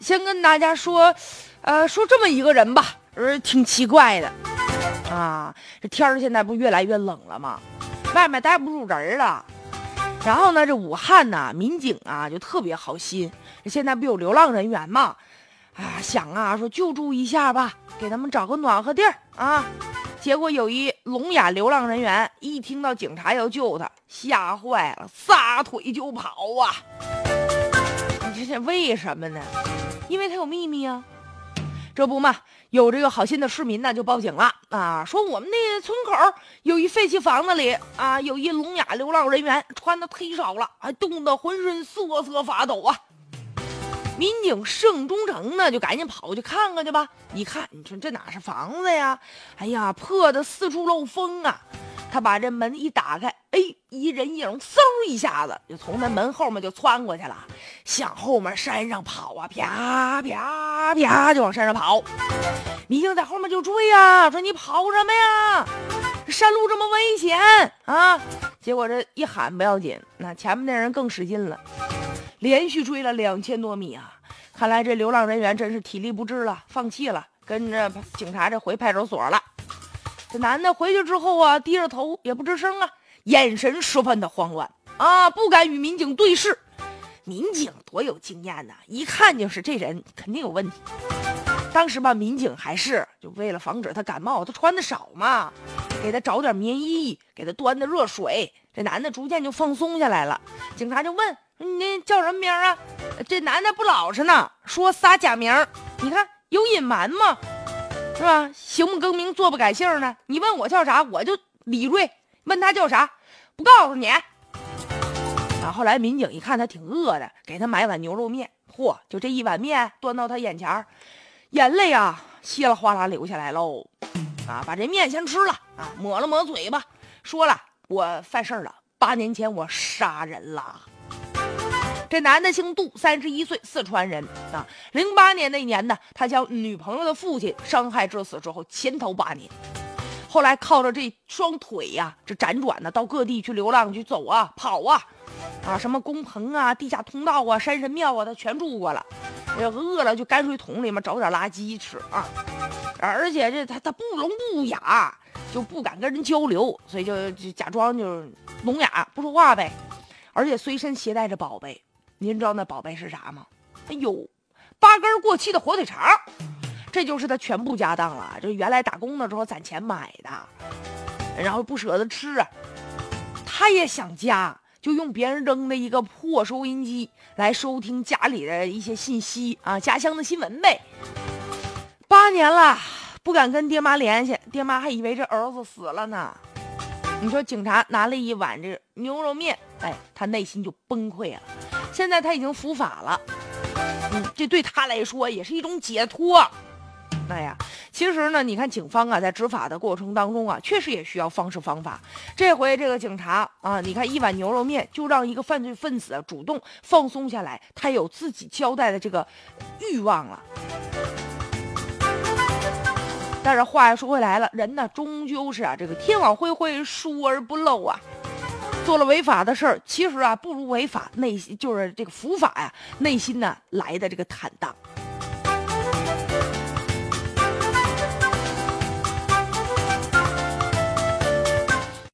先跟大家说，呃，说这么一个人吧，呃，挺奇怪的，啊，这天儿现在不越来越冷了吗？外面待不住人了。然后呢，这武汉呢，民警啊就特别好心，现在不有流浪人员吗？啊，想啊，说救助一下吧，给他们找个暖和地儿啊。结果有一聋哑流浪人员一听到警察要救他，吓坏了，撒腿就跑啊！这是为什么呢？因为他有秘密啊。这不嘛，有这个好心的市民呢，就报警了啊，说我们那村口有一废弃房子里啊，有一聋哑流浪人员，穿的忒少了，还冻得浑身瑟瑟发抖啊。民警盛忠诚呢，就赶紧跑过去看看去吧。一看，你说这哪是房子呀？哎呀，破的四处漏风啊！他把这门一打开，哎，一人影嗖一下子就从那门后面就窜过去了，向后面山上跑啊，啪啪啪就往山上跑。民警在后面就追呀，说你跑什么呀？山路这么危险啊！结果这一喊不要紧，那前面那人更使劲了。连续追了两千多米啊！看来这流浪人员真是体力不支了，放弃了，跟着警察这回派出所了。这男的回去之后啊，低着头也不吱声啊，眼神十分的慌乱啊，不敢与民警对视。民警多有经验呐，一看就是这人肯定有问题。当时吧，民警还是就为了防止他感冒，他穿的少嘛，给他找点棉衣，给他端的热水。这男的逐渐就放松下来了。警察就问。你叫什么名啊？这男的不老实呢，说仨假名，你看有隐瞒吗？是吧？行不更名，坐不改姓呢？你问我叫啥，我就李瑞；问他叫啥，不告诉你。啊，后来民警一看他挺饿的，给他买碗牛肉面。嚯，就这一碗面端到他眼前，眼泪啊稀里哗啦流下来喽。啊，把这面先吃了啊，抹了抹嘴巴，说了我犯事了，八年前我杀人了。这男的姓杜，三十一岁，四川人啊。零八年那年呢，他将女朋友的父亲伤害致死之后，潜逃八年。后来靠着这双腿呀，这辗转呢，到各地去流浪去走啊，跑啊，啊，什么工棚啊、地下通道啊、山神庙啊，他全住过了。饿了就泔水桶里面找点垃圾吃啊。而且这他他不聋不哑，就不敢跟人交流，所以就就假装就是聋哑不说话呗。而且随身携带着宝贝。您知道那宝贝是啥吗？哎呦，八根过期的火腿肠，这就是他全部家当了。这原来打工的时候攒钱买的，然后不舍得吃，他也想家，就用别人扔的一个破收音机来收听家里的一些信息啊，家乡的新闻呗。八年了，不敢跟爹妈联系，爹妈还以为这儿子死了呢。你说警察拿了一碗这牛肉面，哎，他内心就崩溃了。现在他已经伏法了，嗯，这对他来说也是一种解脱。那呀，其实呢，你看警方啊，在执法的过程当中啊，确实也需要方式方法。这回这个警察啊，你看一碗牛肉面就让一个犯罪分子主动放松下来，他有自己交代的这个欲望了。但是话又说回来了，人呢终究是啊，这个天网恢恢，疏而不漏啊。做了违法的事儿，其实啊，不如违法内心就是这个伏法呀，内心呢来的这个坦荡。